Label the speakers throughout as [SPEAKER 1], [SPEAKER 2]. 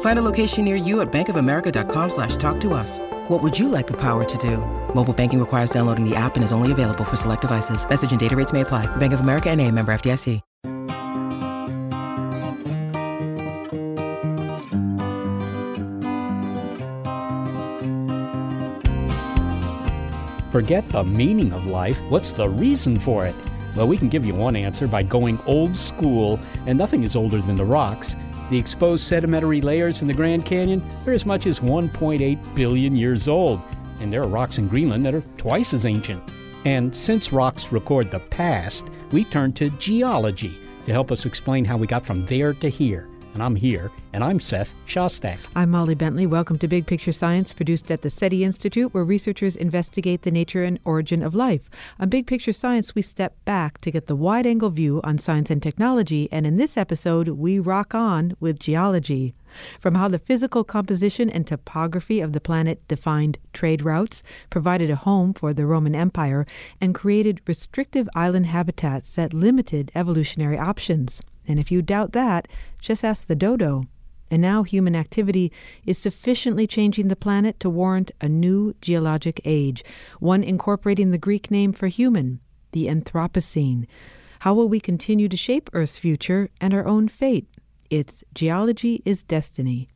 [SPEAKER 1] Find a location near you at bankofamerica.com slash talk to us. What would you like the power to do? Mobile banking requires downloading the app and is only available for select devices. Message and data rates may apply. Bank of America and a member FDIC.
[SPEAKER 2] Forget the meaning of life. What's the reason for it? Well, we can give you one answer by going old school, and nothing is older than the rocks. The exposed sedimentary layers in the Grand Canyon are as much as 1.8 billion years old, and there are rocks in Greenland that are twice as ancient. And since rocks record the past, we turn to geology to help us explain how we got from there to here and I'm here, and I'm Seth Shostak.
[SPEAKER 3] I'm Molly Bentley. Welcome to Big Picture Science, produced at the SETI Institute, where researchers investigate the nature and origin of life. On Big Picture Science, we step back to get the wide angle view on science and technology, and in this episode, we rock on with geology. From how the physical composition and topography of the planet defined trade routes, provided a home for the Roman Empire, and created restrictive island habitats that limited evolutionary options. And if you doubt that, just ask the dodo. And now human activity is sufficiently changing the planet to warrant a new geologic age, one incorporating the Greek name for human, the Anthropocene. How will we continue to shape Earth's future and our own fate? It's Geology is Destiny.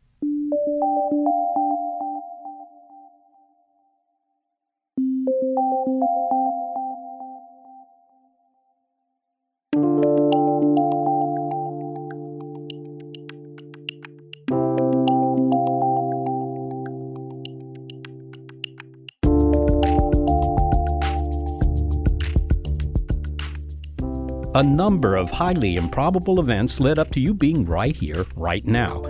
[SPEAKER 2] A number of highly improbable events led up to you being right here, right now.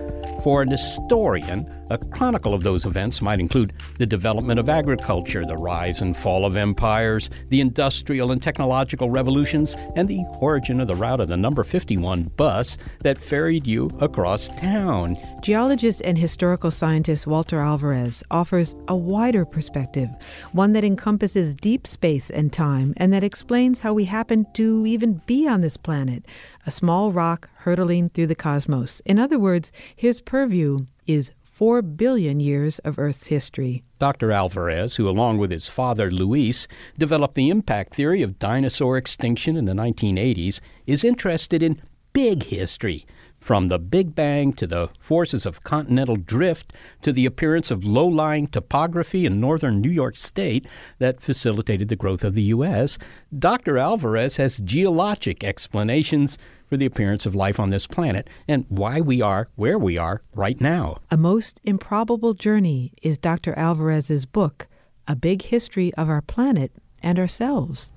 [SPEAKER 2] For an historian, a chronicle of those events might include the development of agriculture, the rise and fall of empires, the industrial and technological revolutions, and the origin of the route of the number 51 bus that ferried you across town.
[SPEAKER 3] Geologist and historical scientist Walter Alvarez offers a wider perspective, one that encompasses deep space and time, and that explains how we happen to even be on this planet, a small rock hurtling through the cosmos. In other words, his purview is 4 billion years of Earth's history.
[SPEAKER 2] Dr. Alvarez, who along with his father Luis developed the impact theory of dinosaur extinction in the 1980s, is interested in big history from the Big Bang to the forces of continental drift to the appearance of low lying topography in northern New York State that facilitated the growth of the U.S., Dr. Alvarez has geologic explanations for the appearance of life on this planet and why we are where we are right now.
[SPEAKER 3] A Most Improbable Journey is Dr. Alvarez's book, A Big History of Our Planet and Ourselves.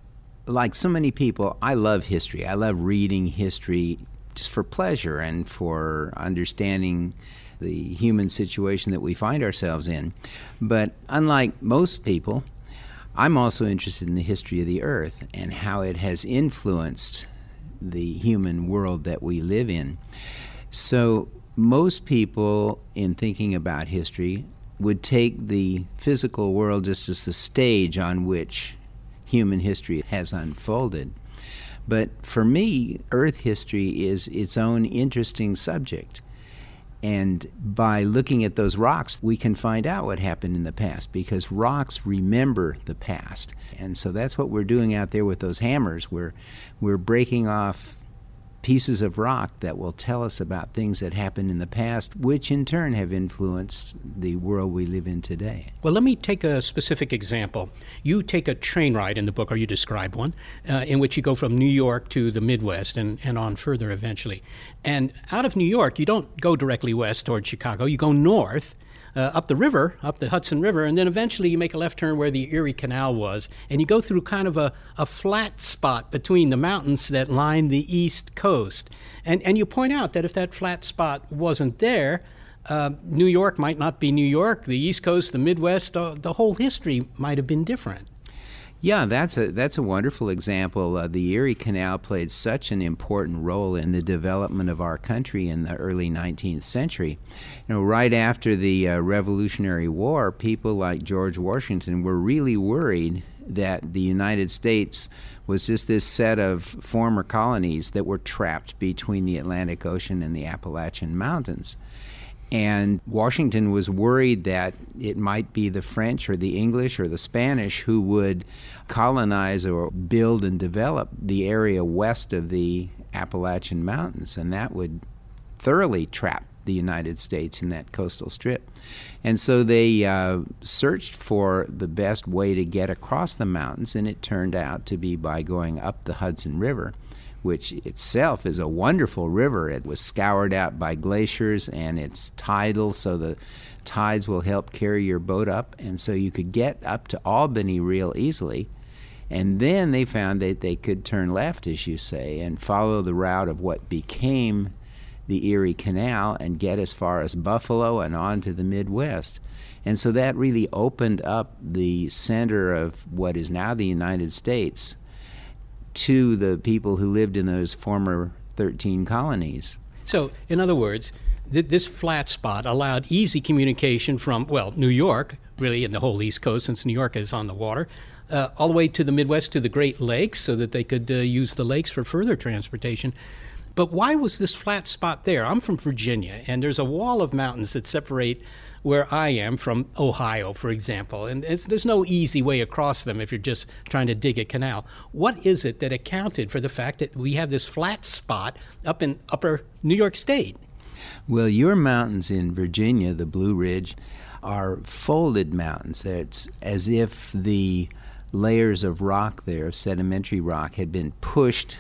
[SPEAKER 4] Like so many people, I love history. I love reading history just for pleasure and for understanding the human situation that we find ourselves in. But unlike most people, I'm also interested in the history of the earth and how it has influenced the human world that we live in. So, most people, in thinking about history, would take the physical world just as the stage on which human history has unfolded. But for me, Earth history is its own interesting subject. And by looking at those rocks, we can find out what happened in the past because rocks remember the past. And so that's what we're doing out there with those hammers. We're, we're breaking off pieces of rock that will tell us about things that happened in the past, which in turn have influenced the world we live in today.
[SPEAKER 2] Well, let me take a specific example. You take a train ride in the book, or you describe one, uh, in which you go from New York to the Midwest and, and on further eventually. And out of New York, you don't go directly west towards Chicago, you go north uh, up the river, up the Hudson River, and then eventually you make a left turn where the Erie Canal was, and you go through kind of a, a flat spot between the mountains that line the east coast. And, and you point out that if that flat spot wasn't there, uh, New York might not be New York, the East Coast, the Midwest, uh, the whole history might have been different.
[SPEAKER 4] Yeah, that's a that's a wonderful example. Uh, the Erie Canal played such an important role in the development of our country in the early 19th century. You know, right after the uh, Revolutionary War, people like George Washington were really worried that the United States was just this set of former colonies that were trapped between the Atlantic Ocean and the Appalachian Mountains. And Washington was worried that it might be the French or the English or the Spanish who would colonize or build and develop the area west of the Appalachian Mountains, and that would thoroughly trap the United States in that coastal strip. And so they uh, searched for the best way to get across the mountains, and it turned out to be by going up the Hudson River which itself is a wonderful river. It was scoured out by glaciers and it's tidal, so the tides will help carry your boat up. And so you could get up to Albany real easily. And then they found that they could turn left, as you say, and follow the route of what became the Erie Canal and get as far as Buffalo and on to the Midwest. And so that really opened up the center of what is now the United States to the people who lived in those former 13 colonies.
[SPEAKER 2] So, in other words, th- this flat spot allowed easy communication from, well, New York, really, and the whole East Coast, since New York is on the water, uh, all the way to the Midwest to the Great Lakes so that they could uh, use the lakes for further transportation. But why was this flat spot there? I'm from Virginia, and there's a wall of mountains that separate where I am from Ohio, for example, and there's no easy way across them if you're just trying to dig a canal. What is it that accounted for the fact that we have this flat spot up in upper New York State?
[SPEAKER 4] Well, your mountains in Virginia, the Blue Ridge, are folded mountains. It's as if the layers of rock there, sedimentary rock, had been pushed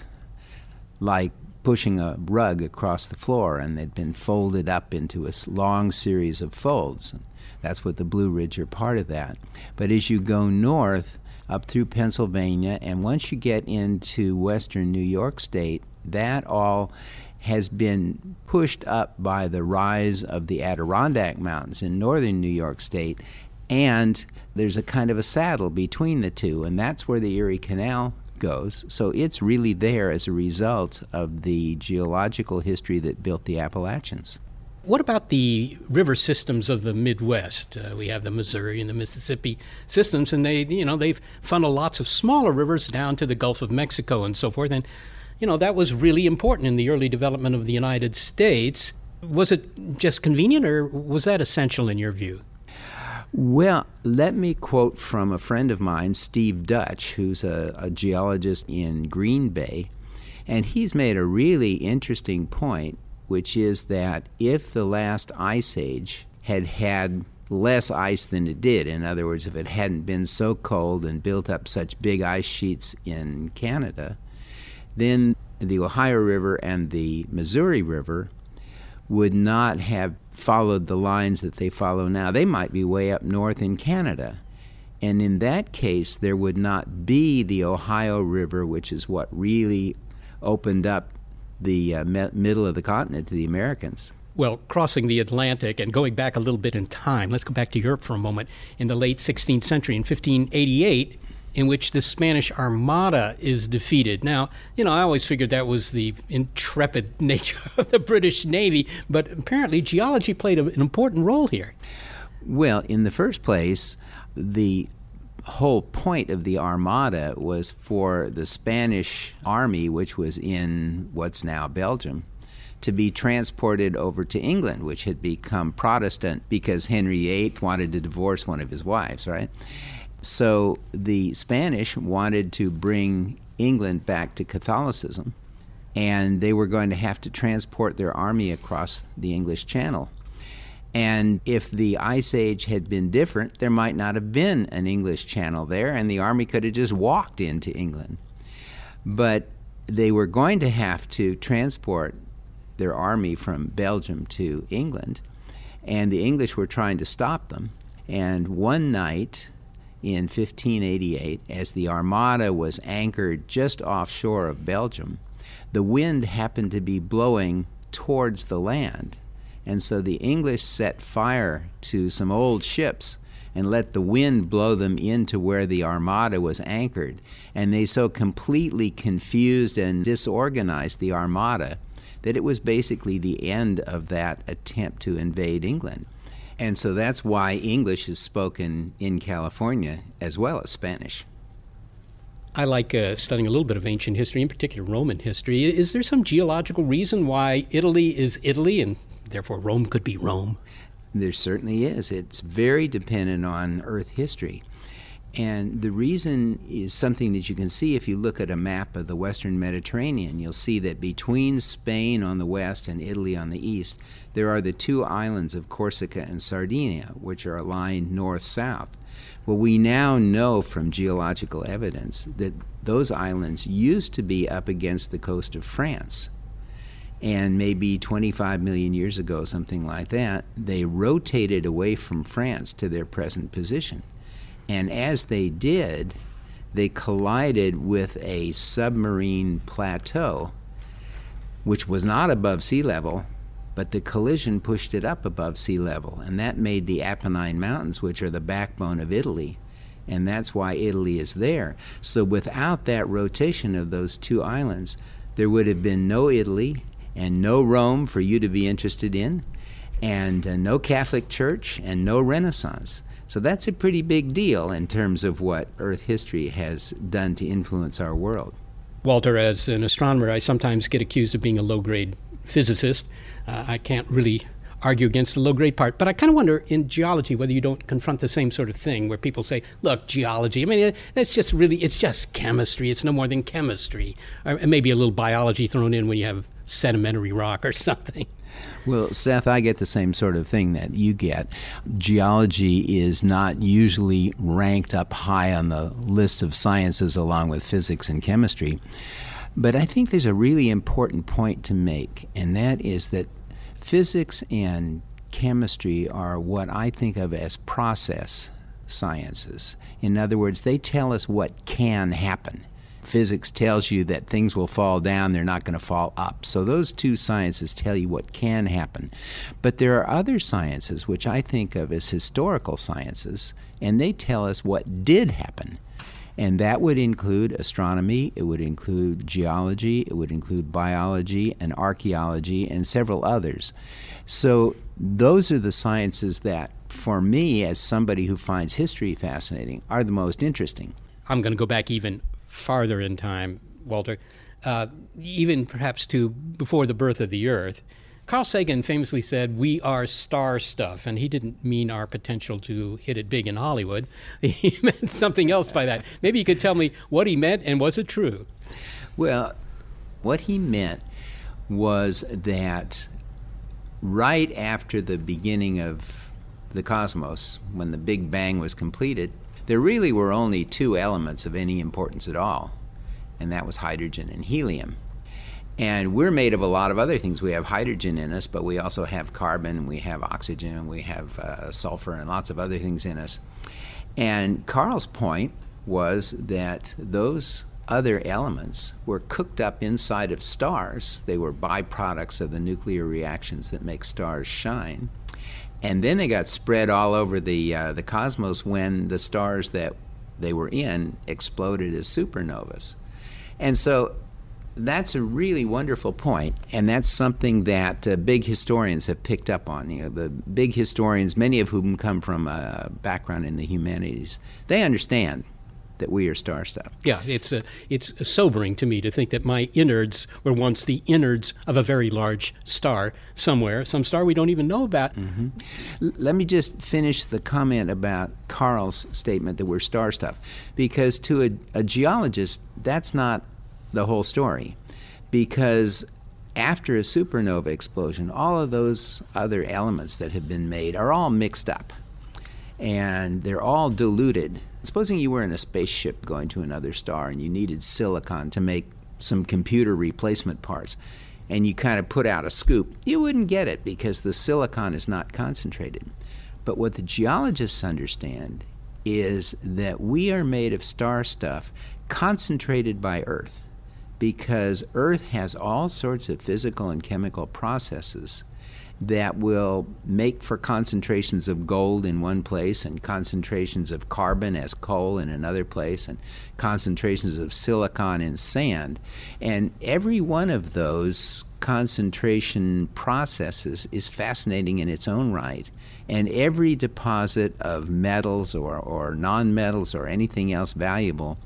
[SPEAKER 4] like pushing a rug across the floor, and they'd been folded up into a long series of folds. That's what the Blue Ridge are part of that. But as you go north, up through Pennsylvania, and once you get into western New York State, that all has been pushed up by the rise of the Adirondack Mountains in northern New York State, and there's a kind of a saddle between the two, and that's where the Erie Canal goes. So it's really there as a result of the geological history that built the Appalachians.
[SPEAKER 2] What about the river systems of the Midwest? Uh, we have the Missouri and the Mississippi systems, and they, you know, they've funneled lots of smaller rivers down to the Gulf of Mexico and so forth. And, you know, that was really important in the early development of the United States. Was it just convenient, or was that essential in your view?
[SPEAKER 4] Well, let me quote from a friend of mine, Steve Dutch, who's a, a, geologist in Green Bay. And he's made a really interesting point, which is that if the last ice age had had less ice than it did, in other words, if it hadn't been so cold and built up such big ice sheets in Canada, then the Ohio River and the Missouri River would not have followed the lines that they follow now. They might be way up north in Canada. And in that case, there would not be the Ohio River, which is what really opened up the uh, me- middle of the continent to the Americans.
[SPEAKER 2] Well, crossing the Atlantic and going back a little bit in time, let's go back to Europe for a moment. In the late 16th century, in 1588, in which the Spanish Armada is defeated. Now, you know, I always figured that was the intrepid nature of the British Navy, but apparently geology played an important role here.
[SPEAKER 4] Well, in the first place, the whole point of the Armada was for the Spanish army, which was in what's now Belgium, to be transported over to England, which had become Protestant because Henry VIII wanted to divorce one of his wives, right? So the Spanish wanted to bring England back to Catholicism, and they were going to have to transport their army across the English Channel. And if the Ice Age had been different, there might not have been an English Channel there, and the army could have just walked into England. But they were going to have to transport their army from Belgium to England, and the English were trying to stop them. And one night in 1588, as the Armada was anchored just offshore of Belgium, the wind happened to be blowing towards the land. And so the English set fire to some old ships and let the wind blow them into where the armada was anchored. And they so completely confused and disorganized the armada that it was basically the end of that attempt to invade England. And so that's why English is spoken in California as well as Spanish.
[SPEAKER 2] I like uh, studying a little bit of ancient history, in particular Roman history. Is there some geological reason why Italy is Italy and therefore Rome could be Rome?
[SPEAKER 4] There certainly is. It's very dependent on Earth history. And the reason is something that you can see if you look at a map of the Western Mediterranean. You'll see that between Spain on the west and Italy on the east, there are the two islands of Corsica and Sardinia, which are aligned north south. Well, we now know from geological evidence that those islands used to be up against the coast of France. And maybe 25 million years ago, something like that, they rotated away from France to their present position. And as they did, they collided with a submarine plateau, which was not above sea level, but the collision pushed it up above sea level. And that made the Apennine Mountains, which are the backbone of Italy. And that's why Italy is there. So without that rotation of those two islands, there would have been no Italy and no Rome for you to be interested in, and uh, no Catholic Church and no Renaissance. So that's a pretty big deal in terms of what Earth history has done to influence our world.
[SPEAKER 2] Walter, as an astronomer, I sometimes get accused of being a low grade physicist. Uh, I can't really argue against the low grade part, but I kind of wonder in geology whether you don't confront the same sort of thing where people say, look, geology, I mean, it's just really, it's just chemistry. It's no more than chemistry. Or maybe a little biology thrown in when you have sedimentary rock or something.
[SPEAKER 4] Well, Seth, I get the same sort of thing that you get. Geology is not usually ranked up high on the list of sciences along with physics and chemistry. But I think there's a really important point to make, and that is that physics and chemistry are what I think of as process sciences. In other words, they tell us what can happen physics tells you that things will fall down, they're not going to fall up. So those two sciences tell you what can happen. But there are other sciences which I think of as historical sciences, and they tell us what did happen. And that would include astronomy, it would include geology, it would include biology and archaeology, and several others. So, those are the sciences that, for me, as somebody who finds history fascinating, are the most interesting.
[SPEAKER 2] I'm going to go back even farther in time, Walter, uh, even perhaps to before the birth of the Earth. Carl Sagan famously said, We are star stuff. And he didn't mean our potential to hit it big in Hollywood. He meant something else by that. Maybe you could tell me what he meant and was it true?
[SPEAKER 4] Well, what he meant was that right after the beginning of the cosmos, when the Big Bang was completed, there really were only two elements of any importance at all, and that was hydrogen and helium. And we're made of a lot of other things. We have hydrogen in us, but we also have carbon, we have oxygen, we have uh, sulfur, and lots of other things in us. And Carl's point was that those other elements were cooked up inside of stars. They were byproducts of the nuclear reactions that make stars shine and then they got spread all over the uh, the cosmos when the stars that they were in exploded as supernovas, and so that's a really wonderful point, and that's something that uh, big historians have picked up on. You know, the big historians, many of whom come from a background in the humanities, they understand that we are star stuff.
[SPEAKER 2] Yeah, it's a, it's sobering to me to think that my innards were once the innards of a very large star somewhere, some star we don't even know about.
[SPEAKER 4] Mm-hmm. L- let me just finish the comment about Carl's statement that we're star stuff, because to a, a geologist, that's not the whole story because after a supernova explosion, all of those other elements that have been made are all mixed up and they're all diluted. Supposing you were in a spaceship going to another star and you needed silicon to make some computer replacement parts, and you kind of put out a scoop, you wouldn't get it because the silicon is not concentrated. But what the geologists understand is that we are made of star stuff concentrated by Earth because Earth has all sorts of physical and chemical processes that will make for concentrations of gold in one place and concentrations of carbon as coal in another place and concentrations of silicon in sand. And every one of those concentration processes is fascinating in its own right. And every deposit of metals or, or non-metals or anything else valuable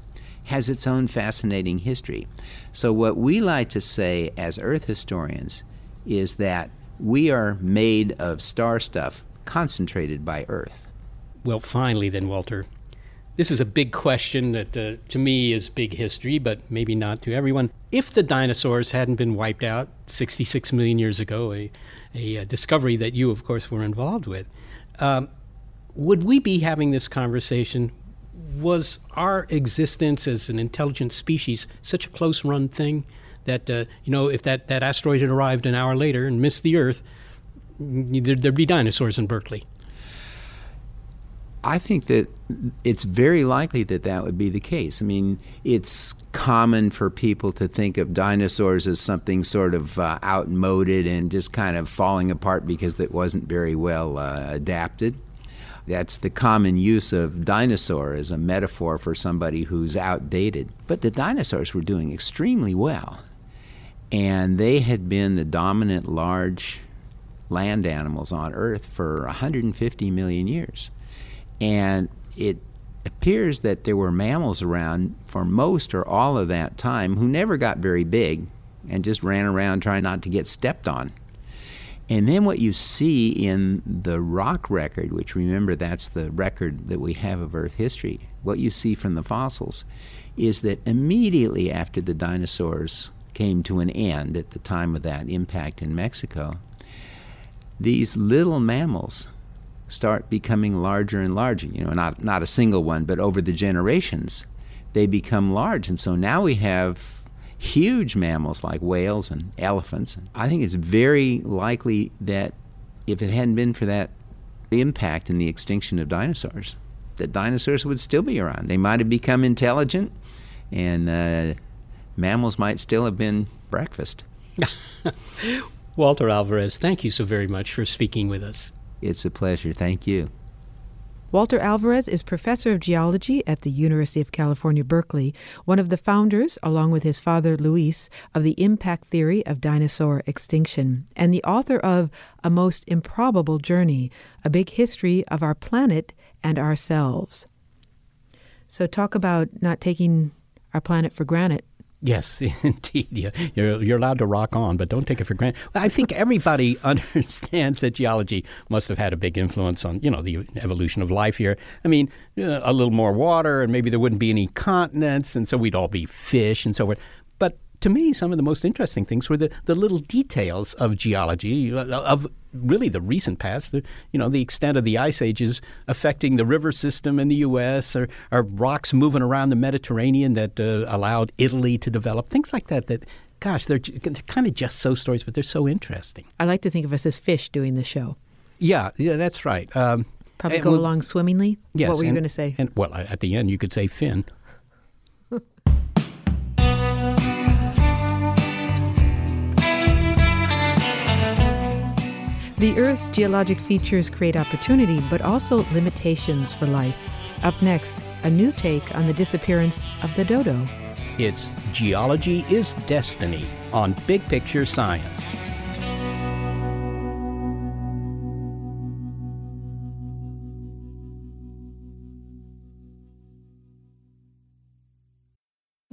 [SPEAKER 4] has its own fascinating history. So, what we like to say as Earth historians is that we are made of star stuff concentrated by Earth.
[SPEAKER 2] Well, finally, then, Walter, this is a big question that uh, to me is big history, but maybe not to everyone. If the dinosaurs hadn't been wiped out 66 million years ago, a, a, uh, discovery that you, of course, were involved with, um, would we be having this conversation? Was our existence as an intelligent species such a close run thing that, uh, you know, if that, that asteroid had arrived an hour later and missed the Earth, there'd, there'd be dinosaurs in Berkeley?
[SPEAKER 4] I think that it's very likely that that would be the case. I mean, it's common for people to think of dinosaurs as something sort of uh, outmoded and just kind of falling apart because it wasn't very well uh, adapted. That's the common use of dinosaur as a metaphor for somebody who's outdated. But the dinosaurs were doing extremely well. And they had been the dominant large land animals on Earth for 150 million years. And it appears that there were mammals around for most or all of that time who never got very big and just ran around trying not to get stepped on. And then what you see in the rock record, which remember that's the record that we have of Earth history, what you see from the fossils is that immediately after the dinosaurs came to an end at the time of that impact in Mexico, these little mammals start becoming larger and larger. You know, not not a single one, but over the generations, they become large. And so now we have huge mammals like whales and elephants. I think it's very likely that if it hadn't been for that impact in the extinction of dinosaurs, that dinosaurs would still be around. They might have become intelligent, and uh, mammals might still have been breakfast.
[SPEAKER 2] Walter Alvarez, thank you so very much for speaking with us.
[SPEAKER 4] It's a pleasure. Thank you.
[SPEAKER 3] Walter Alvarez is professor of geology at the University of California, Berkeley, one of the founders, along with his father Luis, of the impact theory of dinosaur extinction, and the author of A Most Improbable Journey A Big History of Our Planet and Ourselves. So, talk about not taking our planet for granted.
[SPEAKER 2] Yes, indeed. You're, you're allowed to rock on, but don't take it for granted. I think everybody understands that geology must have had a big influence on, you know, the evolution of life here. I mean, uh, a little more water, and maybe there wouldn't be any continents, and so we'd all be fish and so forth to me, some of the most interesting things were the, the little details of geology, uh, of really the recent past, the, you know, the extent of the ice ages affecting the river system in the U.S., or, or rocks moving around the Mediterranean that uh, allowed Italy to develop, things like that, that gosh, they're, they're kind of just so stories, but they're so interesting.
[SPEAKER 3] I like to think of us as fish doing the show.
[SPEAKER 2] Yeah, yeah, that's right. Um,
[SPEAKER 3] Probably go along swimmingly.
[SPEAKER 2] Yes.
[SPEAKER 3] What were
[SPEAKER 2] and,
[SPEAKER 3] you going to say?
[SPEAKER 2] And well, at the end, you could say fin.
[SPEAKER 3] The Earth's geologic features create opportunity, but also limitations for life. Up next, a new take on the disappearance of the dodo.
[SPEAKER 2] It's Geology is Destiny on Big Picture Science.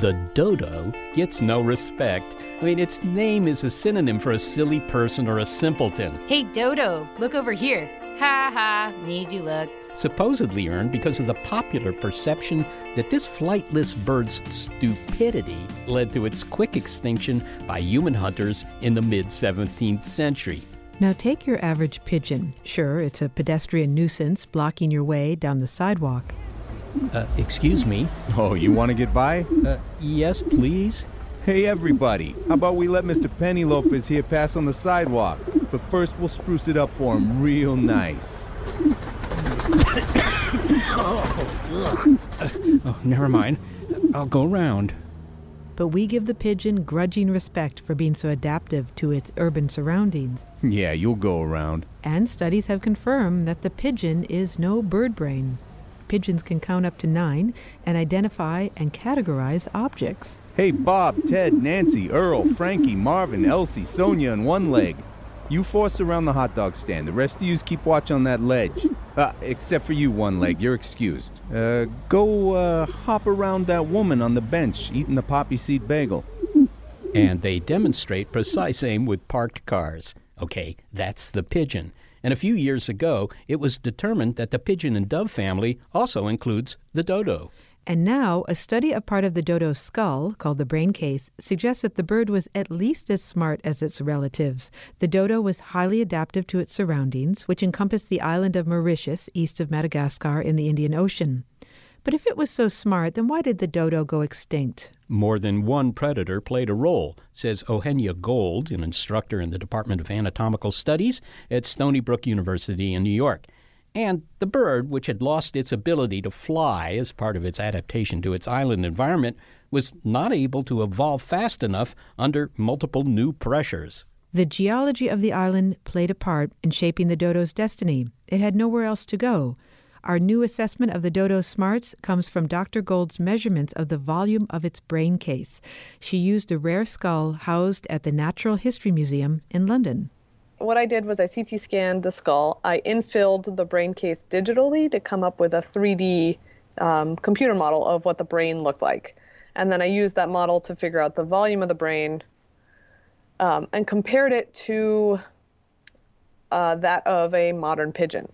[SPEAKER 2] The dodo gets no respect. I mean, its name is a synonym for a silly person or a simpleton.
[SPEAKER 5] Hey, Dodo, look over here. Ha ha, need you look.
[SPEAKER 2] Supposedly earned because of the popular perception that this flightless bird's stupidity led to its quick extinction by human hunters in the mid 17th century.
[SPEAKER 3] Now, take your average pigeon. Sure, it's a pedestrian nuisance blocking your way down the sidewalk.
[SPEAKER 2] Uh, excuse me.
[SPEAKER 6] Oh, you want to get by?
[SPEAKER 2] Uh, yes, please.
[SPEAKER 6] Hey, everybody. How about we let Mr. Pennyloafers here pass on the sidewalk? But first, we'll spruce it up for him real nice.
[SPEAKER 2] Oh, oh, never mind. I'll go around.
[SPEAKER 3] But we give the pigeon grudging respect for being so adaptive to its urban surroundings.
[SPEAKER 6] Yeah, you'll go around.
[SPEAKER 3] And studies have confirmed that the pigeon is no bird brain. Pigeons can count up to nine and identify and categorize objects.
[SPEAKER 6] Hey, Bob, Ted, Nancy, Earl, Frankie, Marvin, Elsie, Sonia, and One Leg. You force around the hot dog stand. The rest of yous keep watch on that ledge. Uh, except for you, One Leg. You're excused. Uh, go uh, hop around that woman on the bench eating the poppy seed bagel.
[SPEAKER 2] And they demonstrate precise aim with parked cars. Okay, that's the pigeon. And a few years ago, it was determined that the pigeon and dove family also includes the dodo.
[SPEAKER 3] And now, a study of part of the dodo's skull, called the brain case, suggests that the bird was at least as smart as its relatives. The dodo was highly adaptive to its surroundings, which encompassed the island of Mauritius, east of Madagascar in the Indian Ocean. But if it was so smart, then why did the dodo go extinct?
[SPEAKER 2] More than one predator played a role, says Eugenia Gold, an instructor in the Department of Anatomical Studies at Stony Brook University in New York. And the bird, which had lost its ability to fly as part of its adaptation to its island environment, was not able to evolve fast enough under multiple new pressures.
[SPEAKER 3] The geology of the island played a part in shaping the dodo's destiny. It had nowhere else to go. Our new assessment of the dodo's smarts comes from Dr. Gold's measurements of the volume of its brain case. She used a rare skull housed at the Natural History Museum in London.
[SPEAKER 7] What I did was I CT scanned the skull. I infilled the brain case digitally to come up with a 3D um, computer model of what the brain looked like. And then I used that model to figure out the volume of the brain um, and compared it to uh, that of a modern pigeon.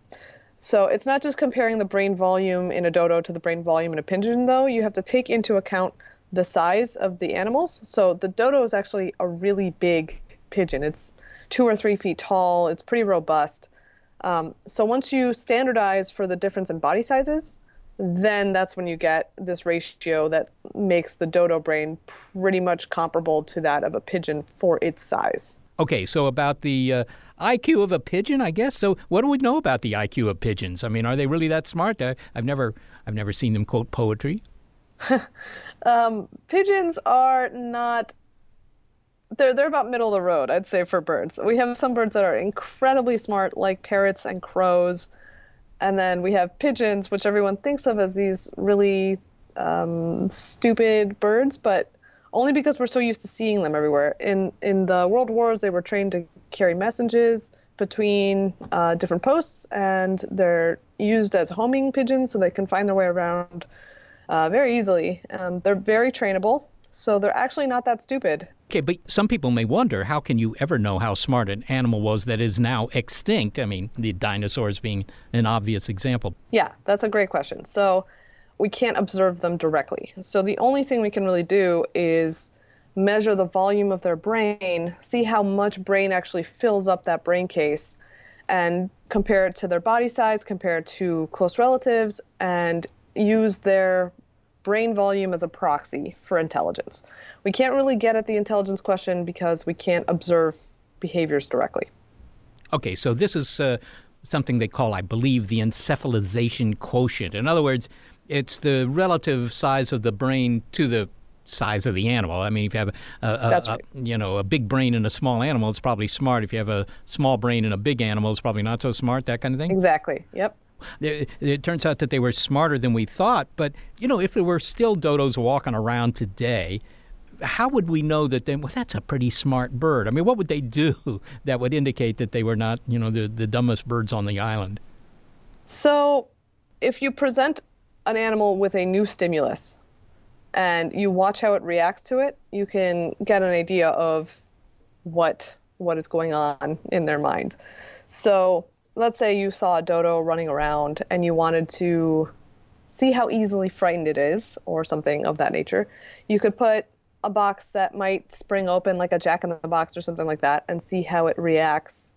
[SPEAKER 7] So it's not just comparing the brain volume in a dodo to the brain volume in a pigeon, though. You have to take into account the size of the animals. So the dodo is actually a really big pigeon. It's two or three feet tall. It's pretty robust. Um, so once you standardize for the difference in body sizes, then that's when you get this ratio that makes the dodo brain pretty much comparable to that of a pigeon for its size.
[SPEAKER 2] Okay, so about the uh, IQ of a pigeon, I guess. So, what do we know about the IQ of pigeons? I mean, are they really that smart? I, I've never, I've never seen them quote poetry.
[SPEAKER 7] um, pigeons are not. They're they're about middle of the road, I'd say, for birds. We have some birds that are incredibly smart, like parrots and crows, and then we have pigeons, which everyone thinks of as these really um, stupid birds, but only because we're so used to seeing them everywhere. In in the world wars, they were trained to carry messages between uh, different posts, and they're used as homing pigeons, so they can find their way around uh, very easily. Um, they're very trainable, so they're actually not that stupid.
[SPEAKER 2] Okay, but some people may wonder how can you ever know how smart an animal was that is now extinct? I mean, the dinosaurs being an obvious example.
[SPEAKER 7] Yeah, that's a great question. So we can't observe them directly. So the only thing we can really do is measure the volume of their brain, see how much brain actually fills up that brain case, and compare it to their body size, compare it to close relatives, and use their brain volume as a proxy for intelligence. We can't really get at the intelligence question because we can't observe behaviors directly.
[SPEAKER 2] Okay, so this is uh, something they call, I believe, the encephalization quotient. In other words, it's the relative size of the brain to the size of the animal. I mean, if you have a, a,
[SPEAKER 7] That's
[SPEAKER 2] a- you know a big brain in a small animal, it's probably smart. If you have a small brain in a big animal, it's probably not so smart. That kind of thing.
[SPEAKER 7] Exactly. Yep.
[SPEAKER 2] It, it turns out that they were smarter than we thought. But you know, if there were still dodos walking around today, how would we know that? They, well, that's a pretty smart bird. I mean, what would they do that would indicate that they were not, you know, the the dumbest birds on the island?
[SPEAKER 7] So, if you present an animal with a new stimulus and you watch how it reacts to it, you can get an idea of what what is going on in their mind. So, let's say you saw a dodo running around and you wanted to see how easily frightened it is or something of that nature. You could put a box that might spring open like a jack in the box or something like that and see how it reacts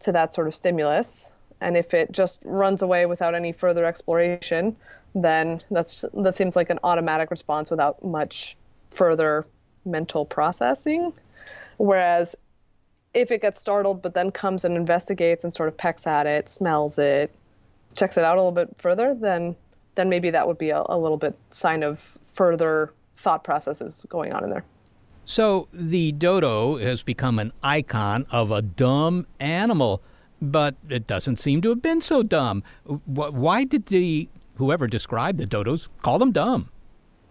[SPEAKER 7] to that sort of stimulus. And if it just runs away without any further exploration, then that's that seems like an automatic response without much further mental processing. Whereas if it gets startled but then comes and investigates and sort of pecks at it, smells it, checks it out a little bit further, then then maybe that would be a, a little bit sign of further thought processes going on in there.
[SPEAKER 2] So the dodo has become an icon of a dumb animal, but it doesn't seem to have been so dumb. Why did the whoever described the dodos call them dumb?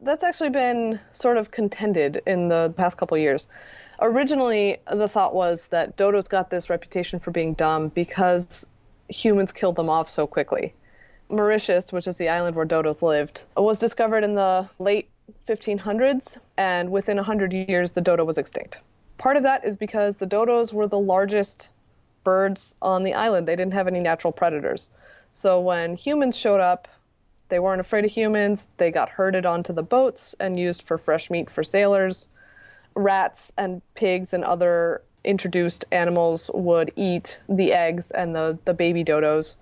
[SPEAKER 7] That's actually been sort of contended in the past couple years. Originally, the thought was that dodos got this reputation for being dumb because humans killed them off so quickly. Mauritius, which is the island where dodos lived, was discovered in the late 1500s, and within 100 years, the dodo was extinct. Part of that is because the dodos were the largest birds on the island. They didn't have any natural predators. So when humans showed up, they weren't afraid of humans. They got herded onto the boats and used for fresh meat for sailors. Rats and pigs and other introduced animals would eat the eggs and the, the baby dodos.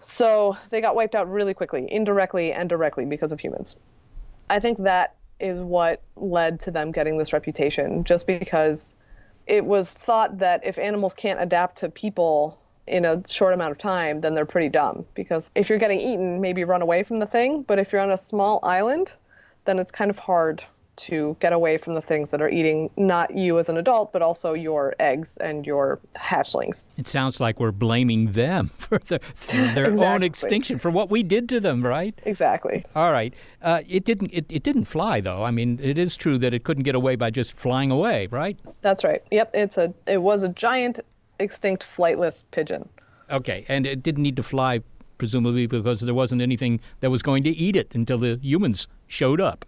[SPEAKER 7] So they got wiped out really quickly, indirectly and directly because of humans. I think that is what led to them getting this reputation, just because it was thought that if animals can't adapt to people in a short amount of time, then they're pretty dumb. Because if you're getting eaten, maybe run away from the thing. But if you're on a small island, then it's kind of hard to get away from the things that are eating not you as an adult, but also your eggs and your hatchlings.
[SPEAKER 2] It sounds like we're blaming them for their, for their own extinction, for what we did to them, right?
[SPEAKER 7] Exactly.
[SPEAKER 2] All right. Uh, it didn't. It, it didn't fly though. I mean, it is true that it couldn't get away by just flying away, right?
[SPEAKER 7] That's right. Yep, it's a it was a giant extinct flightless pigeon.
[SPEAKER 2] Okay, and it didn't need to fly, presumably because there wasn't anything that was going to eat it until the humans showed up.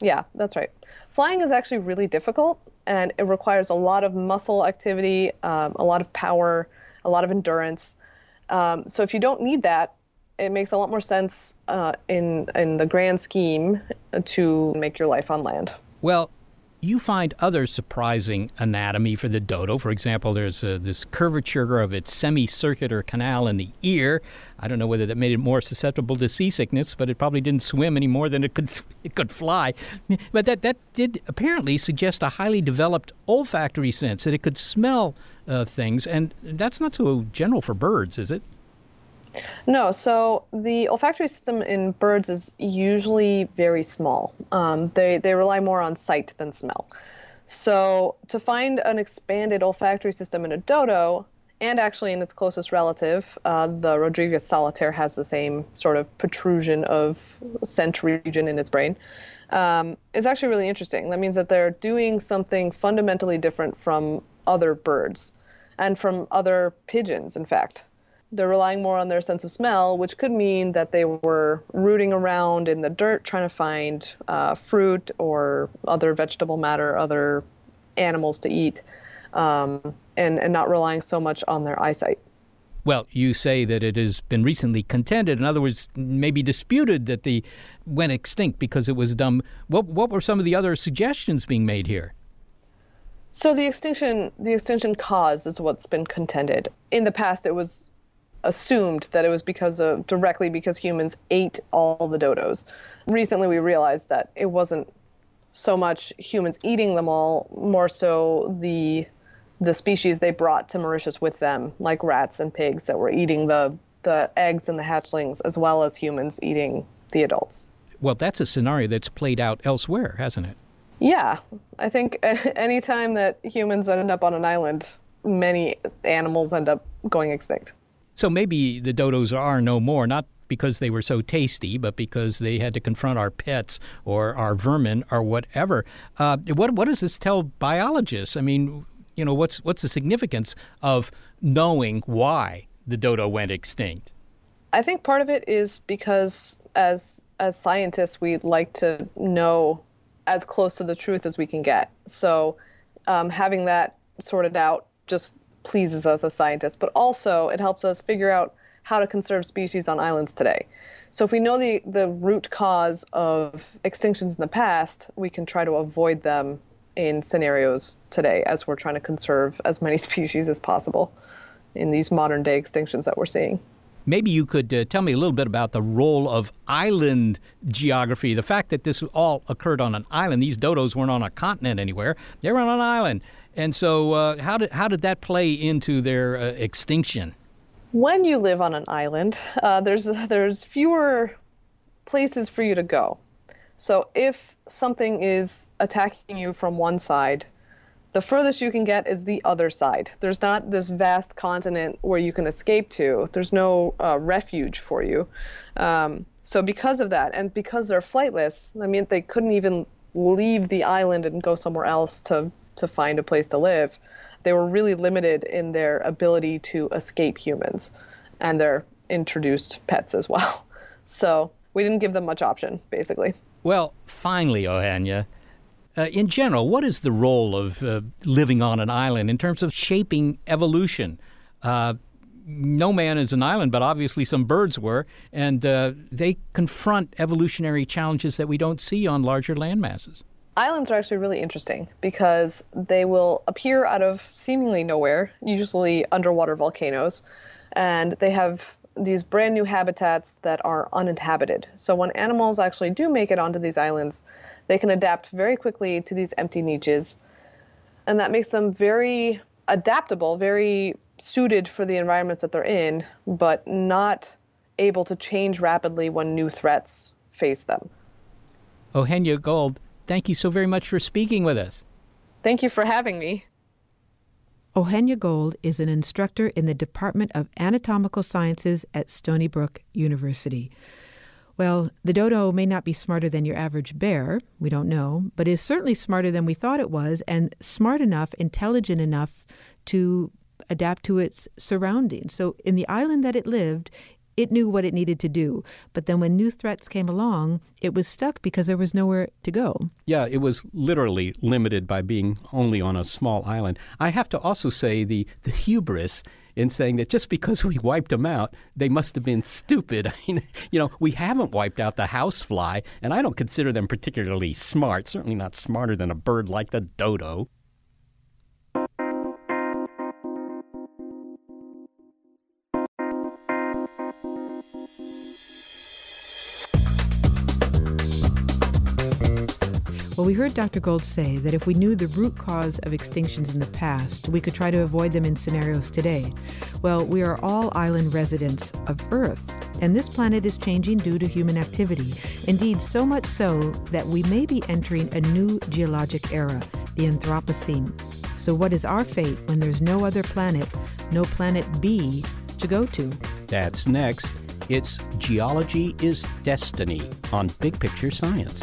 [SPEAKER 7] Yeah, that's right. Flying is actually really difficult, and it requires a lot of muscle activity, um, a lot of power, a lot of endurance. Um, so if you don't need that, it makes a lot more sense uh, in in the grand scheme to make your life on land.
[SPEAKER 2] Well, you find other surprising anatomy for the dodo. For example, there's uh, this curvature of its semicircular canal in the ear. I don't know whether that made it more susceptible to seasickness, but it probably didn't swim any more than it could it could fly. But that that did apparently suggest a highly developed olfactory sense that it could smell uh, things, and that's not so general for birds, is it?
[SPEAKER 7] No, so the olfactory system in birds is usually very small. Um, they, they rely more on sight than smell. So to find an expanded olfactory system in a dodo, and actually in its closest relative, uh, the Rodrigues solitaire has the same sort of protrusion of scent region in its brain, um, is actually really interesting. That means that they're doing something fundamentally different from other birds and from other pigeons, in fact they're relying more on their sense of smell, which could mean that they were rooting around in the dirt trying to find uh, fruit or other vegetable matter, other animals to eat, um, and, and not relying so much on their eyesight.
[SPEAKER 2] Well, you say that it has been recently contended, in other words, maybe disputed that the went extinct because it was dumb. What what were some of the other suggestions being made here?
[SPEAKER 7] So the extinction, the extinction cause is what's been contended. In the past, it was assumed that it was because of directly because humans ate all the dodos. Recently, we realized that it wasn't so much humans eating them all, more so the the species they brought to Mauritius with them, like rats and pigs that were eating the the eggs and the hatchlings, as well as humans eating the adults.
[SPEAKER 2] Well, that's a scenario that's played out elsewhere, hasn't it?
[SPEAKER 7] Yeah, I think anytime that humans end up on an island, many animals end up going extinct.
[SPEAKER 2] So maybe the dodos are no more, not because they were so tasty, but because they had to confront our pets or our vermin or whatever. Uh, what what does this tell biologists? I mean, you know, what's what's the significance of knowing why the dodo went extinct?
[SPEAKER 7] I think part of it is because as as scientists, we like to know as close to the truth as we can get. So um, having that sorted out just pleases us as scientists, but also it helps us figure out how to conserve species on islands today. So if we know the, the root cause of extinctions in the past, we can try to avoid them in scenarios today as we're trying to conserve as many species as possible in these modern day extinctions that we're seeing.
[SPEAKER 2] Maybe you could uh, tell me a little bit about the role of island geography. The fact that this all occurred on an island, these dodos weren't on a continent anywhere, they were on an island. And so, uh, how, did, how did that play into their uh, extinction?
[SPEAKER 7] when you live on an island, uh, there's there's fewer places for you to go. So if something is attacking you from one side, the furthest you can get is the other side. There's not this vast continent where you can escape to. There's no uh, refuge for you. Um, so because of that, and because they're flightless, I mean they couldn't even leave the island and go somewhere else to to find a place to live they were really limited in their ability to escape humans and their introduced pets as well. So we didn't give them much option, basically.
[SPEAKER 2] Well, finally, Eugenia, uh, in general, what is the role of uh, living on an island in terms of shaping evolution? Uh, no man is an island, but obviously some birds were, and uh, they confront evolutionary challenges that we don't see on larger land masses.
[SPEAKER 7] Islands are actually really interesting because they will appear out of seemingly nowhere, usually underwater volcanoes, and they have these brand new habitats that are uninhabited. So when animals actually do make it onto these islands, they can adapt very quickly to these empty niches, and that makes them very adaptable, very suited for the environments that they're in, but not able to change rapidly when new threats face them.
[SPEAKER 2] Oh, Eugenia Gold, thank you so very much for speaking with us.
[SPEAKER 7] Thank you for having me.
[SPEAKER 3] Eugenia Gold is an instructor in the Department of Anatomical Sciences at Stony Brook University. Well, the dodo may not be smarter than your average bear, we don't know, but is certainly smarter than we thought it was, and smart enough, intelligent enough to adapt to its surroundings. So, in the island that it lived, it knew what it needed to do. But then when new threats came along, it was stuck because there was nowhere to go.
[SPEAKER 2] Yeah, it was literally limited by being only on a small island. I have to also say the, the hubris in saying that just because we wiped them out, they must have been stupid. I mean, you know, we haven't wiped out the housefly, and I don't consider them particularly smart, certainly not smarter than a bird like the dodo.
[SPEAKER 3] Well, we heard Dr. Gold say that if we knew the root cause of extinctions in the past, we could try to avoid them in scenarios today. Well, we are all island residents of Earth, and this planet is changing due to human activity. Indeed, so much so that we may be entering a new geologic era, the Anthropocene. So, what is our fate when there's no other planet, no planet B to go to?
[SPEAKER 2] That's next. It's Geology is Destiny on Big Picture Science.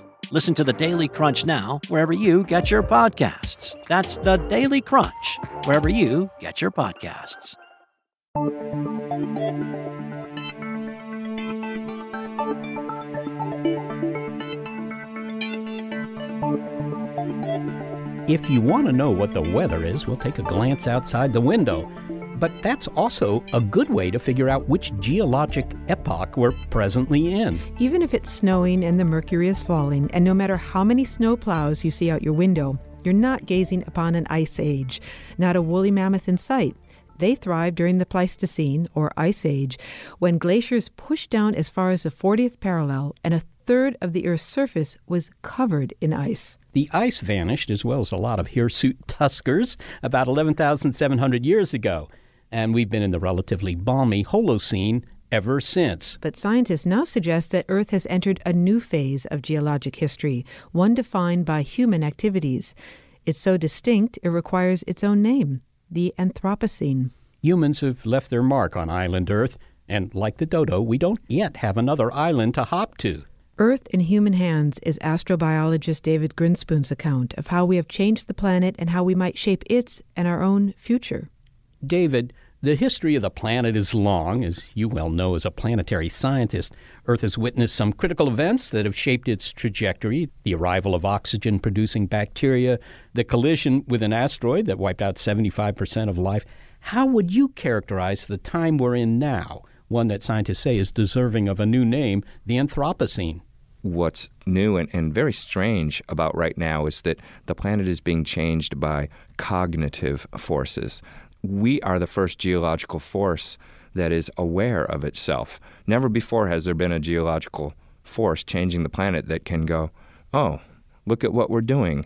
[SPEAKER 8] Listen to the Daily Crunch now, wherever you get your podcasts. That's the Daily Crunch, wherever you get your podcasts.
[SPEAKER 2] If you want to know what the weather is, we'll take a glance outside the window. But that's also a good way to figure out which geologic epoch we're presently in.
[SPEAKER 3] Even if it's snowing and the mercury is falling, and no matter how many snow plows you see out your window, you're not gazing upon an ice age, not a woolly mammoth in sight. They thrived during the Pleistocene, or Ice Age, when glaciers pushed down as far as the 40th parallel and a third of the Earth's surface was covered in ice.
[SPEAKER 2] The ice vanished, as well as a lot of hirsute tuskers, about 11,700 years ago, and we've been in the relatively balmy Holocene ever since.
[SPEAKER 3] But scientists now suggest that Earth has entered a new phase of geologic history, one defined by human activities. It's so distinct it requires its own name the Anthropocene.
[SPEAKER 2] Humans have left their mark on island Earth, and like the dodo, we don't yet have another island to hop to.
[SPEAKER 3] Earth in Human Hands is astrobiologist David Grinspoon's account of how we have changed the planet and how we might shape its and our own future.
[SPEAKER 2] David, the history of the planet is long, as you well know as a planetary scientist. Earth has witnessed some critical events that have shaped its trajectory the arrival of oxygen producing bacteria, the collision with an asteroid that wiped out 75% of life. How would you characterize the time we're in now, one that scientists say is deserving of a new name, the Anthropocene?
[SPEAKER 9] What's new and, and very strange about right now is that the planet is being changed by cognitive forces we are the first geological force that is aware of itself. Never before has there been a geological force changing the planet that can go, oh, look at what we're doing.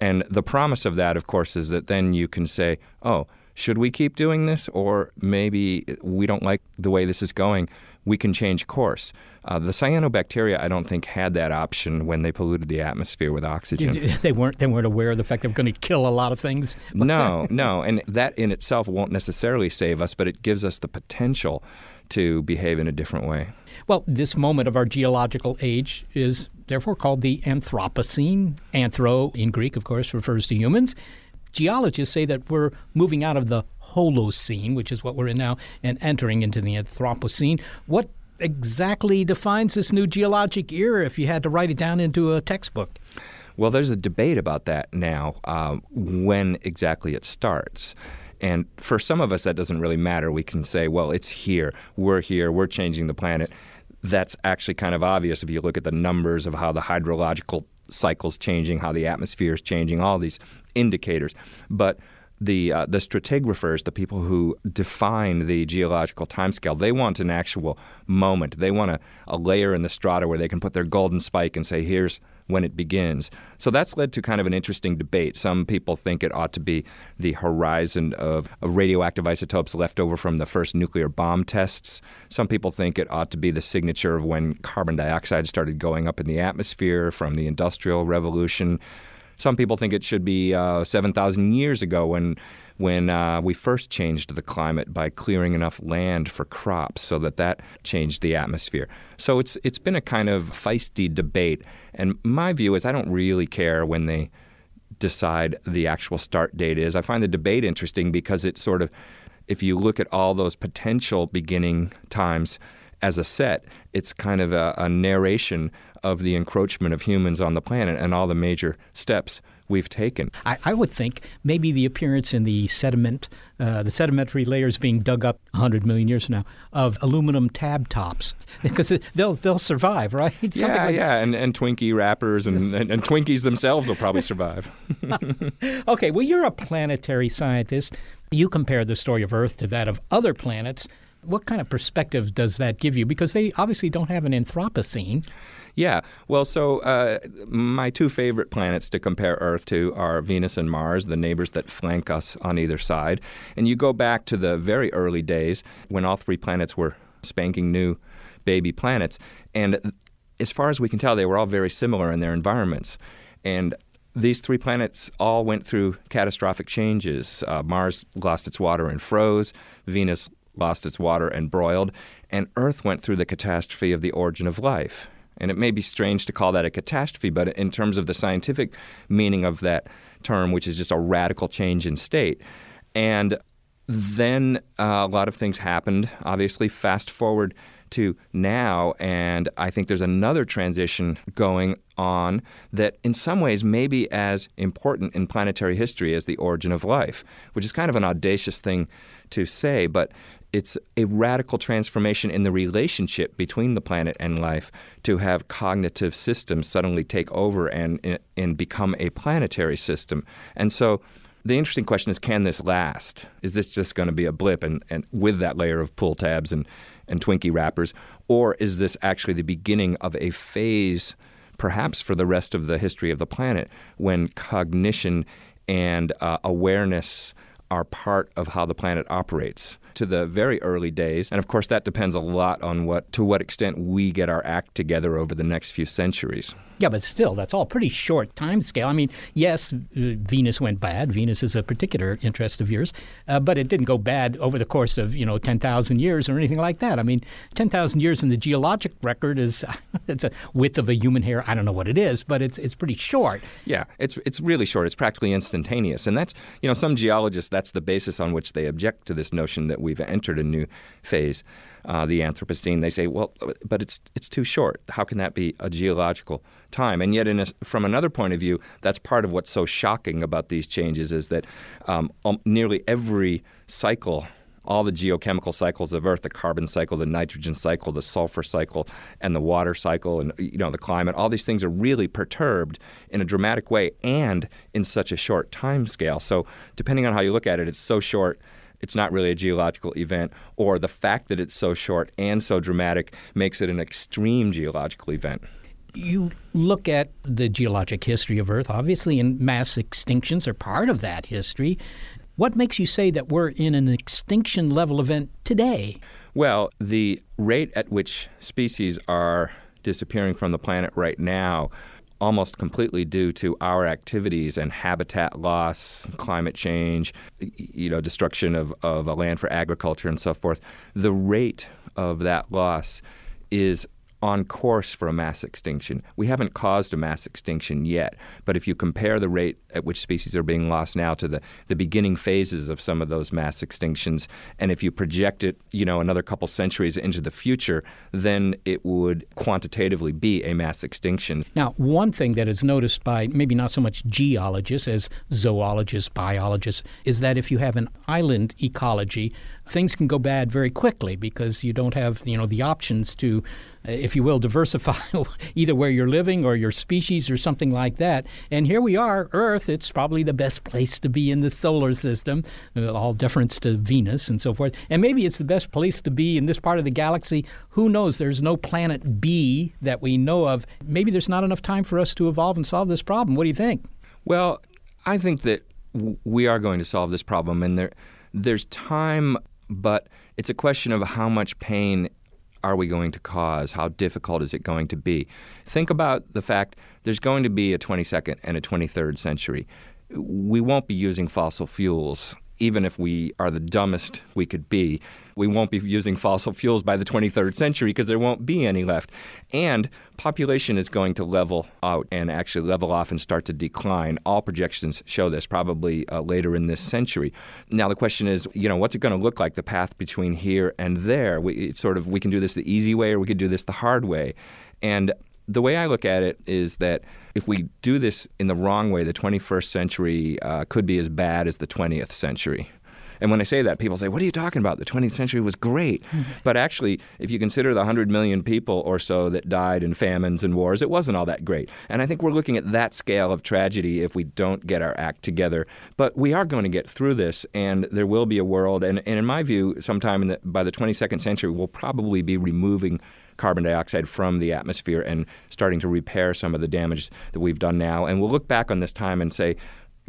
[SPEAKER 9] And the promise of that, of course, is that then you can say, oh, should we keep doing this? Or maybe we don't like the way this is going. We can change course. Uh, the cyanobacteria, I don't think, had that option when they polluted the atmosphere with oxygen.
[SPEAKER 2] They weren't. They weren't aware of the fact they were going to kill a lot of things.
[SPEAKER 9] no, no, and that in itself won't necessarily save us, but it gives us the potential to behave in a different way.
[SPEAKER 2] Well, this moment of our geological age is therefore called the Anthropocene. Anthro in Greek, of course, refers to humans. Geologists say that we're moving out of the Holocene, which is what we're in now, and entering into the Anthropocene. What exactly defines this new geologic era if you had to write it down into a textbook?
[SPEAKER 9] Well, there's a debate about that now, uh, when exactly it starts. And for some of us, that doesn't really matter. We can say, well, it's here. We're here. We're changing the planet. That's actually kind of obvious if you look at the numbers of how the hydrological cycle's changing, how the atmosphere is changing, all these indicators. But the uh, the stratigraphers, the people who define the geological timescale, they want an actual moment. They want a, a layer in the strata where they can put their golden spike and say, "Here's when it begins." So that's led to kind of an interesting debate. Some people think it ought to be the horizon of, radioactive isotopes left over from the first nuclear bomb tests. Some people think it ought to be the signature of when carbon dioxide started going up in the atmosphere from the Industrial Revolution. Some people think it should be uh, 7,000 years ago when when uh, we first changed the climate by clearing enough land for crops so that that changed the atmosphere. So it's it's been a kind of feisty debate and my view is I don't really care when they decide the actual start date is. I find the debate interesting because it's sort of if you look at all those potential beginning times as a set, it's kind of a, a narration of the encroachment of humans on the planet and all the major steps we've taken.
[SPEAKER 2] I, I would think maybe the appearance in the sediment, uh, the sedimentary layers being dug up 100 million years from now, of aluminum tab tops, because they'll they'll survive, right?
[SPEAKER 9] Something yeah, like yeah, and, and Twinkie wrappers and, and, and Twinkies themselves will probably survive.
[SPEAKER 2] okay, well, you're a planetary scientist. You compare the story of Earth to that of other planets. What kind of perspective does that give you? Because they obviously don't have an Anthropocene.
[SPEAKER 9] Yeah. Well, so uh, my two favorite planets to compare Earth to are Venus and Mars, the neighbors that flank us on either side. And you go back to the very early days when all three planets were spanking new baby planets. And as far as we can tell, they were all very similar in their environments. And these three planets all went through catastrophic changes. Uh, Mars lost its water and froze, Venus lost its water and broiled, and Earth went through the catastrophe of the origin of life. And it may be strange to call that a catastrophe, but in terms of the scientific meaning of that term, which is just a radical change in state. And then uh, a lot of things happened. Obviously, fast forward to now, and I think there's another transition going on that, in some ways, may be as important in planetary history as the origin of life, which is kind of an audacious thing to say, but it's a radical transformation in the relationship between the planet and life to have cognitive systems suddenly take over and, and become a planetary system. And so the interesting question is can this last? Is this just going to be a blip and, and with that layer of pull tabs and, and Twinkie wrappers? Or is this actually the beginning of a phase, perhaps for the rest of the history of the planet, when cognition and uh, awareness are part of how the planet operates? To the very early days. And of course, that depends a lot on what to what extent we get our act together over the next few centuries.
[SPEAKER 2] Yeah, but still, that's all pretty short time scale. I mean, yes, Venus went bad. Venus is a particular interest of yours, uh, but it didn't go bad over the course of you know ten thousand years or anything like that. I mean, ten thousand years in the geologic record is it's a width of a human hair. I don't know what it is, but it's it's pretty short.
[SPEAKER 9] Yeah, it's it's really short. It's practically instantaneous, and that's you know some geologists that's the basis on which they object to this notion that we've entered a new phase, uh, the Anthropocene. They say, well, but it's it's too short. How can that be a geological time? And yet, a, from another point of view, that's part of what's so shocking about these changes is that um, um, nearly every cycle all the geochemical cycles of Earth, the carbon cycle, the nitrogen cycle, the sulfur cycle, and the water cycle, and you know the climate. All these things are really perturbed in a dramatic way and in such a short time scale. So depending on how you look at it, it's so short it's not really a geological event, or the fact that it's so short and so dramatic makes it an extreme geological event.
[SPEAKER 2] You look at the geologic history of Earth, obviously, and mass extinctions are part of that history. What makes you say that we're in an extinction level event today?
[SPEAKER 9] Well, the rate at which species are disappearing from the planet right now almost completely due to our activities and habitat loss, climate change, you know, destruction of, of land for agriculture and so forth, the rate of that loss is on course for a mass extinction. We haven't caused a mass extinction yet, but if you compare the rate at which species are being lost now to the, the beginning phases of some of those mass extinctions, and if you project it, you know, another couple centuries into the future, then it would quantitatively be a mass extinction.
[SPEAKER 2] Now, one thing that is noticed by maybe not so much geologists as zoologists, biologists, is that if you have an island ecology, things can go bad very quickly because you don't have, you know, the options to if you will, diversify either where you're living or your species or something like that. And here we are, Earth, it's probably the best place to be in the solar system, uh, all deference to Venus and so forth. And maybe it's the best place to be in this part of the galaxy. Who knows? There's no planet B that we know of. Maybe there's not enough time for us to evolve and solve this problem. What do you think?
[SPEAKER 9] Well, I think that we are going to solve this problem, and there, there's time, but it's a question of how much pain are we going to cause? How difficult is it going to be? Think about the fact there's going to be a 22nd and a 23rd century. We won't be using fossil fuels even if we are the dumbest we could be, we won't be using fossil fuels by the 23rd century because there won't be any left. And population is going to level out and actually level off and start to decline. All projections show this, probably uh, later in this century. Now the question is, you know, what's it going to look like? The path between here and there. We, it's sort of we can do this the easy way or we could do this the hard way. And the way I look at it is that if we do this in the wrong way, the 21st century uh, could be as bad as the 20th century. And when I say that, people say, What are you talking about? The 20th century was great. Mm-hmm. But actually, if you consider the 100 million people or so that died in famines and wars, it wasn't all that great. And I think we're looking at that scale of tragedy if we don't get our act together. But we are going to get through this, and there will be a world. And, and in my view, sometime the, by the 22nd century, we'll probably be removing carbon dioxide from the atmosphere and starting to repair some of the damage that we've done now. And we'll look back on this time and say,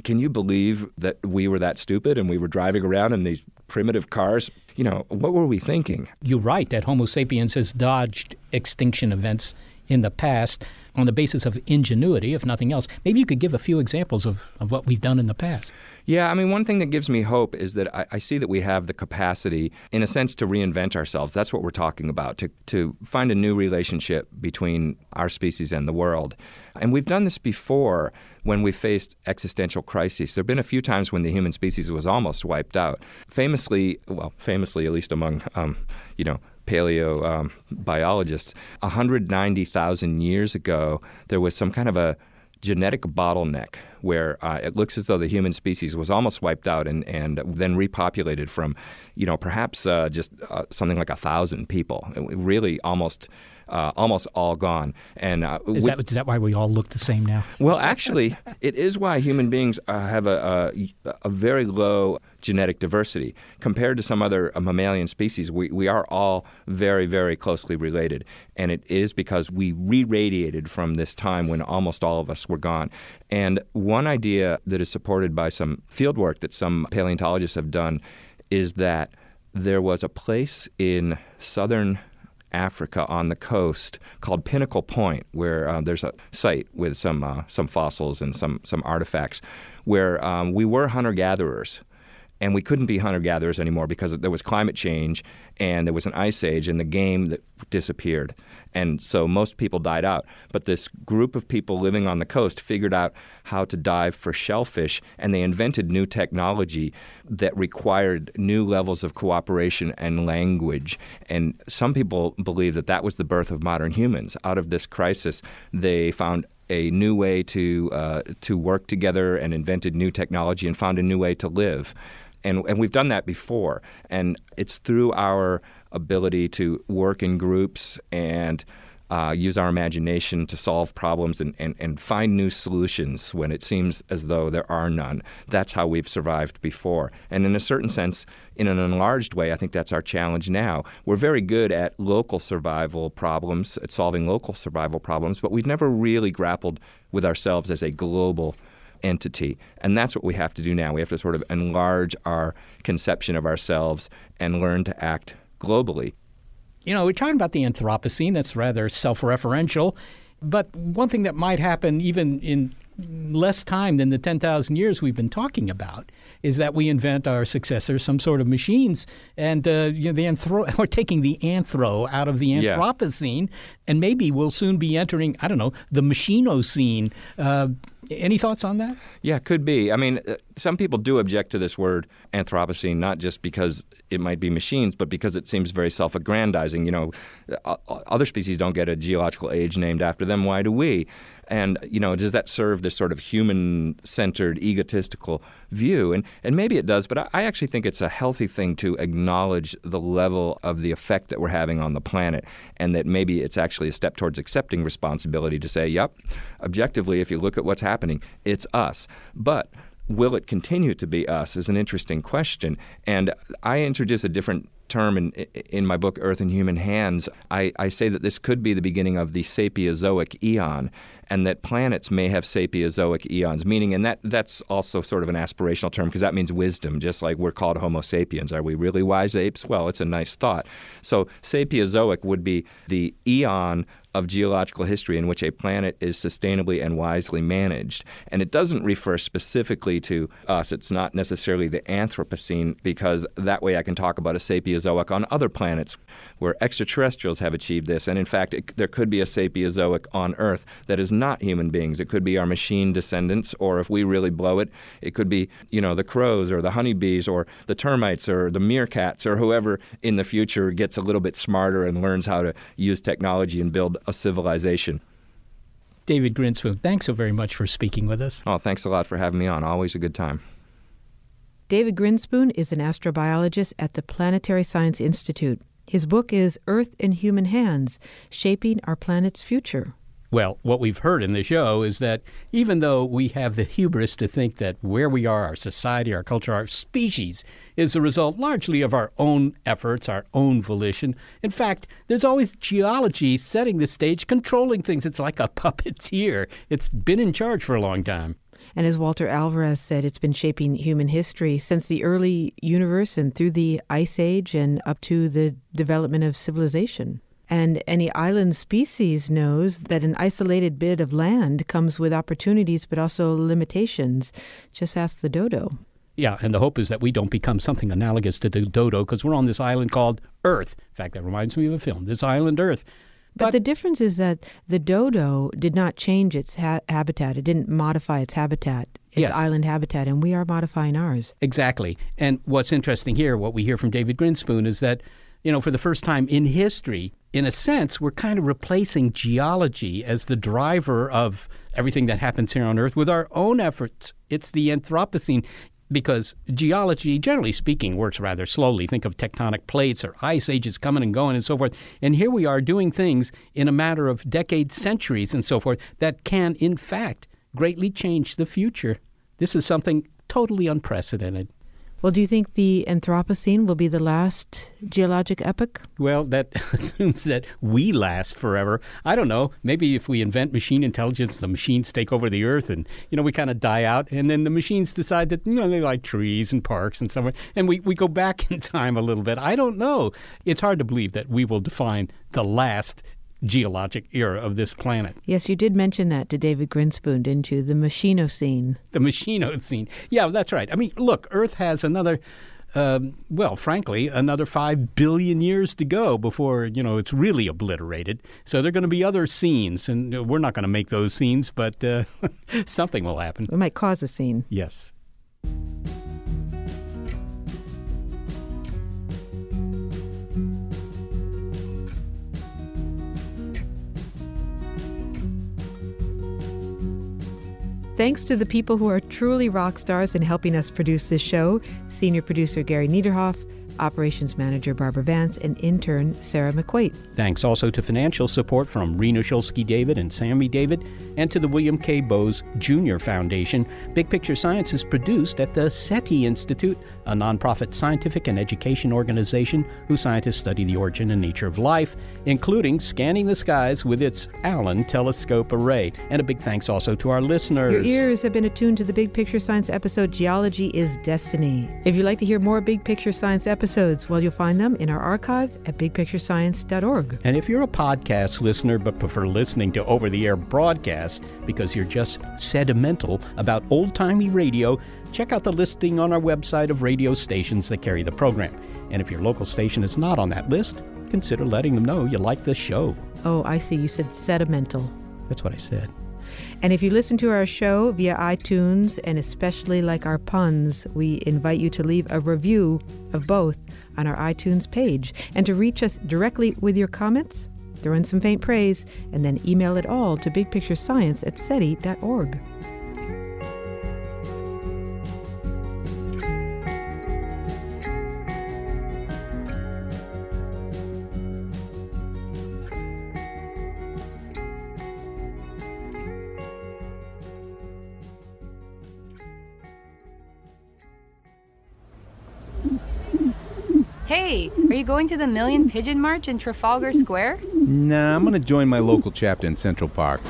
[SPEAKER 9] can you believe that we were that stupid and we were driving around in these primitive cars? You know, what were we thinking?
[SPEAKER 2] You're right that Homo sapiens has dodged extinction events in the past on the basis of ingenuity, if nothing else. Maybe you could give a few examples of, of what we've done in the past.
[SPEAKER 9] Yeah, I mean, one thing that gives me hope is that I, I, see that we have the capacity, in a sense, to reinvent ourselves. That's what we're talking about, to, to find a new relationship between our species and the world. And we've done this before when we faced existential crises. There have been a few times when the human species was almost wiped out. Famously, well, famously, at least among, um, you know, paleo um, biologists, 190,000 years ago, there was some kind of a genetic bottleneck where uh, it looks as though the human species was almost wiped out and, and then repopulated from, you know, perhaps uh, just uh, something like a thousand people. It really almost uh, almost all gone. And
[SPEAKER 2] uh, is, we, that, is that why we all look the same now?
[SPEAKER 9] Well, actually, it is why human beings uh, have a, a, a, very low genetic diversity compared to some other uh, mammalian species. We, we are all very, very closely related, and it is because we re-radiated from this time when almost all of us were gone. And one idea that is supported by some field work that some paleontologists have done is that there was a place in southern Africa on the coast called Pinnacle Point, where uh, there's a site with some uh, some fossils and some some artifacts, where um, we were hunter gatherers and we couldn't be hunter gatherers anymore because there was climate change and there was an ice age and the game that disappeared. And so most people died out. But this group of people living on the coast figured out how to dive for shellfish and they invented new technology that required new levels of cooperation and language. And some people believe that that was the birth of modern humans. Out of this crisis they found a new way to uh, to work together and invented new technology and found a new way to live and and we've done that before. And it's through our ability to work in groups and uh, use our imagination to solve problems and, and, and find new solutions when it seems as though there are none. That's how we've survived before. And in a certain sense, in an enlarged way, I think that's our challenge now. We're very good at local survival problems, at solving local survival problems, but we've never really grappled with ourselves as a global entity. And that's what we have to do now. We have to sort of enlarge our conception of ourselves and learn to act globally.
[SPEAKER 2] You know, we're talking about the Anthropocene. That's rather self referential. But one thing that might happen even in less time than the 10,000 years we've been talking about is that we invent our successors some sort of machines and uh, you know, the anthro- we're taking the anthro out of the anthropocene yeah. and maybe we'll soon be entering i don't know the machinocene uh, any thoughts on that?
[SPEAKER 9] Yeah, could be. I mean, uh, some people do object to this word Anthropocene, not just because it might be machines, but because it seems very self aggrandizing. You know, other species don't get a geological age named after them. Why do we? And you know, does that serve this sort of human-centered, egotistical view? And and maybe it does, but I, I actually think it's a healthy thing to acknowledge the level of the effect that we're having on the planet, and that maybe it's actually a step towards accepting responsibility to say, "Yep, objectively, if you look at what's happening, it's us." But will it continue to be us is an interesting question. And I introduce a different term in, in my book, Earth in Human Hands. I, I say that this could be the beginning of the Sapiezoic eon, and that planets may have Sapiezoic eons, meaning, and that, that's also sort of an aspirational term because that means wisdom, just like we're called Homo sapiens. Are we really wise apes? Well, it's a nice thought. So, Sapiezoic would be the eon of geological history in which a planet is sustainably and wisely managed. And it doesn't refer specifically to us. It's not necessarily the Anthropocene, because that way I can talk about a Sapiezoic on other planets where extraterrestrials have achieved this. And in fact, it, there could be a Sapiezoic on Earth that is not human beings. It could be our machine descendants, or if we really blow it, it could be, you know, the crows or the honeybees or the termites or the meerkats or whoever in the future gets a little bit smarter and learns how to use technology and build a civilization.
[SPEAKER 2] David Grinspoon, thanks so very much for speaking with us.
[SPEAKER 9] Oh, thanks a lot for having me on. Always a good time.
[SPEAKER 3] David Grinspoon is an astrobiologist at the Planetary Science Institute. His book is Earth in Human Hands Shaping Our Planet's Future.
[SPEAKER 2] Well, what we've heard in the show is that even though we have the hubris to think that where we are, our society, our culture, our species, is the result largely of our own efforts, our own volition, in fact, there's always geology setting the stage, controlling things. It's like a puppeteer, it's been in charge for a long time.
[SPEAKER 3] And as Walter Alvarez said, it's been shaping human history since the early universe and through the Ice Age and up to the development of civilization. And any island species knows that an isolated bit of land comes with opportunities but also limitations. Just ask the dodo.
[SPEAKER 2] Yeah, and the hope is that we don't become something analogous to the dodo because we're on this island called Earth. In fact, that reminds me of a film, This Island Earth.
[SPEAKER 3] But, but the difference is that the dodo did not change its ha- habitat. It didn't modify its habitat, its
[SPEAKER 2] Yes.
[SPEAKER 3] island habitat, and we are modifying ours.
[SPEAKER 2] Exactly. And what's interesting here, what we hear from David Grinspoon, is that, you know, for the first time in history, in a sense, we're kind of replacing geology as the driver of everything that happens here on Earth with our own efforts. It's the Anthropocene. Because geology, generally speaking, works rather slowly. Think of tectonic plates or ice ages coming and going and so forth. And here we are doing things in a matter of decades, centuries, and so forth that can, in fact, greatly change the future. This is something totally unprecedented.
[SPEAKER 3] Well, do you think the Anthropocene will be the last geologic epoch?
[SPEAKER 2] Well, that assumes that we last forever. I don't know. Maybe if we invent machine intelligence, the machines take over the earth and, you know, we kind of die out. And then the machines decide that, you know, they like trees and parks and somewhere. And we, we go back in time a little bit. I don't know. It's hard to believe that we will define the last geologic era of this planet.
[SPEAKER 3] Yes, you did mention that to David Grinspoon, didn't you? The Machinocene.
[SPEAKER 2] The Machinocene. Yeah, that's right. I mean, look, Earth has another. Um, well, frankly, another five billion years to go before you know it's really obliterated. So there are going to be other scenes, and uh, we're not going to make those scenes, but uh, something will happen.
[SPEAKER 3] We might cause a scene.
[SPEAKER 2] Yes.
[SPEAKER 3] Thanks to the people who are truly rock stars in helping us produce this show senior producer Gary Niederhoff, operations manager Barbara Vance, and intern Sarah McQuaid.
[SPEAKER 2] Thanks also to financial support from Rena Shulsky David and Sammy David, and to the William K. Bowes Jr. Foundation. Big Picture Science is produced at the SETI Institute, a nonprofit scientific and education organization whose scientists study the origin and nature of life, including scanning the skies with its Allen Telescope Array. And a big thanks also to our listeners.
[SPEAKER 3] Your ears have been attuned to the Big Picture Science episode Geology is Destiny. If you'd like to hear more Big Picture Science episodes, well, you'll find them in our archive at bigpicturescience.org.
[SPEAKER 2] And if you're a podcast listener but prefer listening to over the air broadcasts because you're just sentimental about old timey radio, check out the listing on our website of radio stations that carry the program. And if your local station is not on that list, consider letting them know you like the show.
[SPEAKER 3] Oh, I see. You said sedimental.
[SPEAKER 2] That's what I said.
[SPEAKER 3] And if you listen to our show via iTunes and especially like our puns, we invite you to leave a review of both on our iTunes page and to reach us directly with your comments. Throw in some faint praise and then email it all to bigpicturescience at SETI.org.
[SPEAKER 5] Hey, are you going to the Million Pigeon March in Trafalgar Square?
[SPEAKER 6] Nah, I'm gonna join my local chapter in Central Park.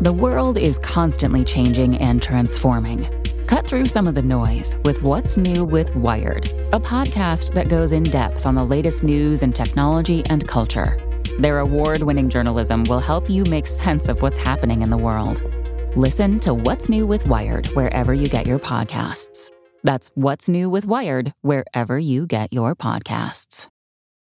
[SPEAKER 10] The world is constantly changing and transforming. Cut through some of the noise with What's New with Wired, a podcast that goes in depth on the latest news and technology and culture. Their award winning journalism will help you make sense of what's happening in the world. Listen to What's New with Wired wherever you get your podcasts. That's What's New with Wired wherever you get your podcasts.